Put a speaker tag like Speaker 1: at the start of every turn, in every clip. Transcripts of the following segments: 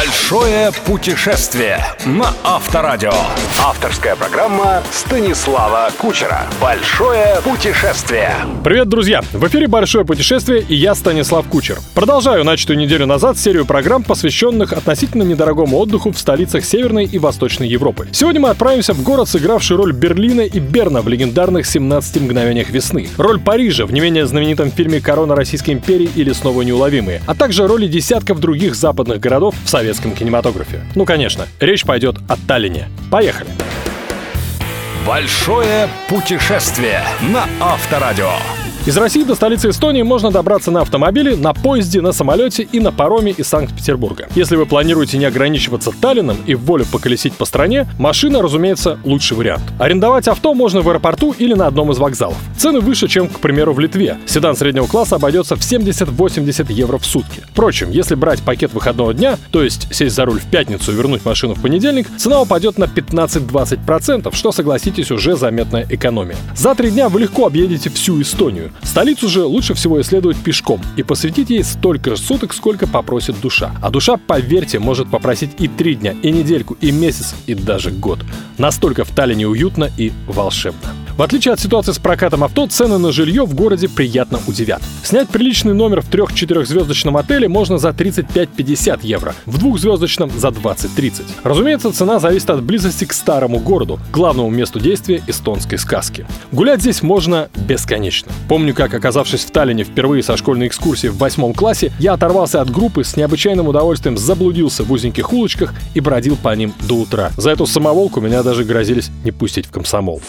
Speaker 1: Большое путешествие на Авторадио. Авторская программа Станислава Кучера. Большое путешествие.
Speaker 2: Привет, друзья! В эфире «Большое путешествие» и я, Станислав Кучер. Продолжаю начатую неделю назад серию программ, посвященных относительно недорогому отдыху в столицах Северной и Восточной Европы. Сегодня мы отправимся в город, сыгравший роль Берлина и Берна в легендарных 17 мгновениях весны, роль Парижа в не менее знаменитом фильме «Корона Российской империи» или «Снова неуловимые», а также роли десятков других западных городов в советском кинематографе. Ну, конечно, речь пойдет о Таллине. Поехали!
Speaker 1: Большое путешествие на Авторадио.
Speaker 2: Из России до столицы Эстонии можно добраться на автомобиле, на поезде, на самолете и на пароме из Санкт-Петербурга. Если вы планируете не ограничиваться Таллином и в волю поколесить по стране, машина, разумеется, лучший вариант. Арендовать авто можно в аэропорту или на одном из вокзалов. Цены выше, чем, к примеру, в Литве. Седан среднего класса обойдется в 70-80 евро в сутки. Впрочем, если брать пакет выходного дня, то есть сесть за руль в пятницу и вернуть машину в понедельник, цена упадет на 15-20%, что, согласитесь, уже заметная экономия. За три дня вы легко объедете всю Эстонию. Столицу же лучше всего исследовать пешком и посвятить ей столько суток, сколько попросит душа. А душа, поверьте, может попросить и три дня, и недельку, и месяц, и даже год. Настолько в Таллине уютно и волшебно. В отличие от ситуации с прокатом авто, цены на жилье в городе приятно удивят. Снять приличный номер в 3-4 звездочном отеле можно за 35-50 евро, в двухзвездочном за 20-30. Разумеется, цена зависит от близости к старому городу, главному месту действия эстонской сказки. Гулять здесь можно бесконечно. Помню, как, оказавшись в Таллине впервые со школьной экскурсии в восьмом классе, я оторвался от группы, с необычайным удовольствием заблудился в узеньких улочках и бродил по ним до утра. За эту самоволку меня даже грозились не пустить в комсомол.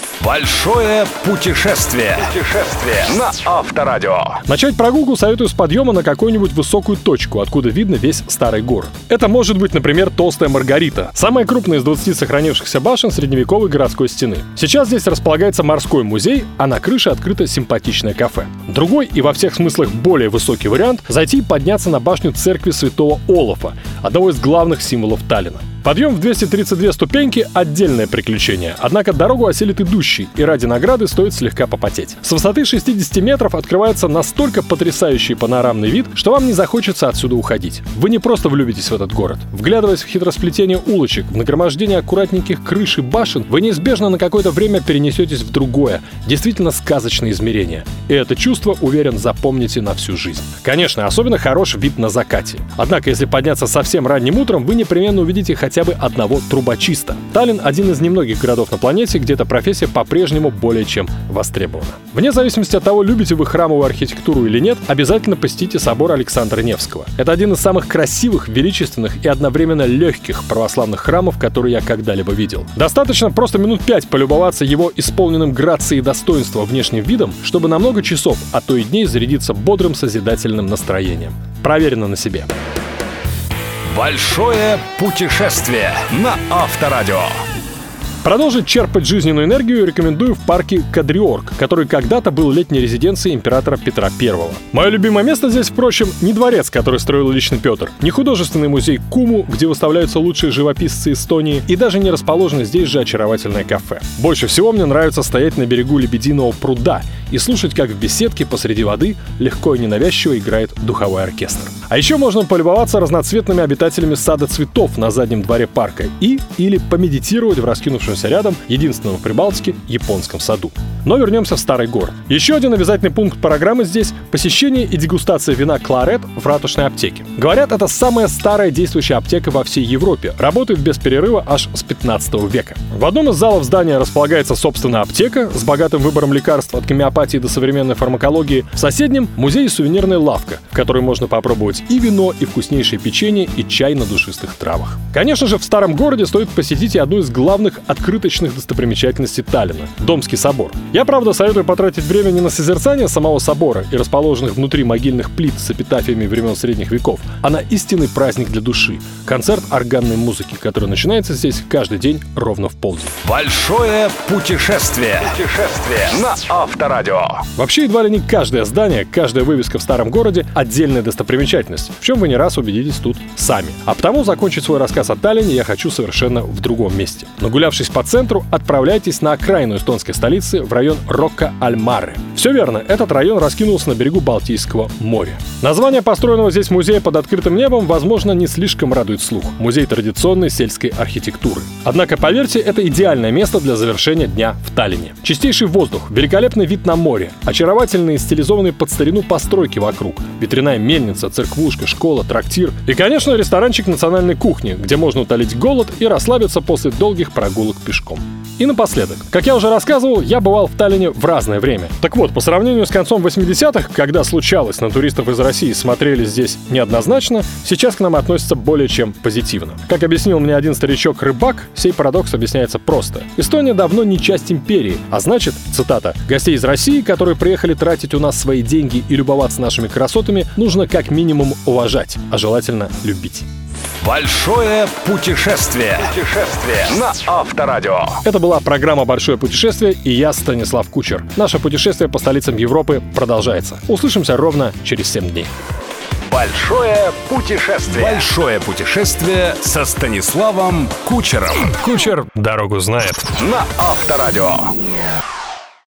Speaker 1: Большое путешествие. Путешествие на Авторадио.
Speaker 2: Начать прогулку советую с подъема на какую-нибудь высокую точку, откуда видно весь старый город. Это может быть, например, Толстая Маргарита, самая крупная из 20 сохранившихся башен средневековой городской стены. Сейчас здесь располагается морской музей, а на крыше открыто симпатичное кафе. Другой и во всех смыслах более высокий вариант – зайти и подняться на башню церкви святого Олафа, одного из главных символов Таллина. Подъем в 232 ступеньки – отдельное приключение, однако дорогу осилит идущий, и ради награды стоит слегка попотеть. С высоты 60 метров открывается настолько потрясающий панорамный вид, что вам не захочется отсюда уходить. Вы не просто влюбитесь в этот город. Вглядываясь в хитросплетение улочек, в нагромождение аккуратненьких крыш и башен, вы неизбежно на какое-то время перенесетесь в другое, действительно сказочное измерение. И это чувство, уверен, запомните на всю жизнь. Конечно, особенно хорош вид на закате. Однако, если подняться совсем ранним утром, вы непременно увидите хотя хотя бы одного трубочиста. Таллин – один из немногих городов на планете, где эта профессия по-прежнему более чем востребована. Вне зависимости от того, любите вы храмовую архитектуру или нет, обязательно посетите собор Александра Невского. Это один из самых красивых, величественных и одновременно легких православных храмов, которые я когда-либо видел. Достаточно просто минут пять полюбоваться его исполненным грацией и достоинства внешним видом, чтобы на много часов, а то и дней зарядиться бодрым созидательным настроением. Проверено на себе.
Speaker 1: Большое путешествие на Авторадио.
Speaker 2: Продолжить черпать жизненную энергию рекомендую в парке Кадриорг, который когда-то был летней резиденцией императора Петра I. Мое любимое место здесь, впрочем, не дворец, который строил лично Петр, не художественный музей Куму, где выставляются лучшие живописцы Эстонии, и даже не расположено здесь же очаровательное кафе. Больше всего мне нравится стоять на берегу Лебединого пруда и слушать, как в беседке посреди воды легко и ненавязчиво играет духовой оркестр. А еще можно полюбоваться разноцветными обитателями сада цветов на заднем дворе парка и или помедитировать в раскинувшемся рядом, единственном в Прибалтике, японском саду. Но вернемся в старый город. Еще один обязательный пункт программы здесь – посещение и дегустация вина «Кларет» в ратушной аптеке. Говорят, это самая старая действующая аптека во всей Европе, работает без перерыва аж с 15 века. В одном из залов здания располагается собственная аптека с богатым выбором лекарств от гомеопатии до современной фармакологии, в соседнем музей и сувенирная лавка, в которой можно попробовать и вино, и вкуснейшее печенье, и чай на душистых травах. Конечно же, в старом городе стоит посетить и одну из главных открыточных достопримечательностей Таллина – Домский собор. Я, правда, советую потратить время не на созерцание самого собора и расположенных внутри могильных плит с эпитафиями времен средних веков, а на истинный праздник для души – концерт органной музыки, который начинается здесь каждый день ровно в полдень.
Speaker 1: Большое путешествие. Путешествие на Авторадио радио.
Speaker 2: Вообще, едва ли не каждое здание, каждая вывеска в старом городе — отдельная достопримечательность, в чем вы не раз убедитесь тут сами. А потому закончить свой рассказ о Таллине я хочу совершенно в другом месте. Нагулявшись по центру, отправляйтесь на окраину эстонской столицы в район Рокка-Альмары. Все верно, этот район раскинулся на берегу Балтийского моря. Название построенного здесь музея под открытым небом, возможно, не слишком радует слух. Музей традиционной сельской архитектуры. Однако, поверьте, это идеальное место для завершения дня в Таллине. Чистейший воздух, великолепный вид на море, очаровательные стилизованные под старину постройки вокруг, ветряная мельница, церквушка, школа, трактир и, конечно, ресторанчик национальной кухни, где можно утолить голод и расслабиться после долгих прогулок пешком. И напоследок. Как я уже рассказывал, я бывал в Таллине в разное время. Так вот, по сравнению с концом 80-х, когда случалось, на туристов из России смотрели здесь неоднозначно, сейчас к нам относятся более чем позитивно. Как объяснил мне один старичок-рыбак, сей парадокс объясняется просто. Эстония давно не часть империи, а значит, цитата, «гостей из России, которые приехали тратить у нас свои деньги и любоваться нашими красотами, нужно как минимум уважать, а желательно любить».
Speaker 1: Большое путешествие. Путешествие на Авторадио.
Speaker 2: Это была программа «Большое путешествие» и я, Станислав Кучер. Наше путешествие по столицам Европы продолжается. Услышимся ровно через 7 дней.
Speaker 1: Большое путешествие. Большое путешествие со Станиславом Кучером.
Speaker 2: Кучер дорогу знает.
Speaker 1: На Авторадио.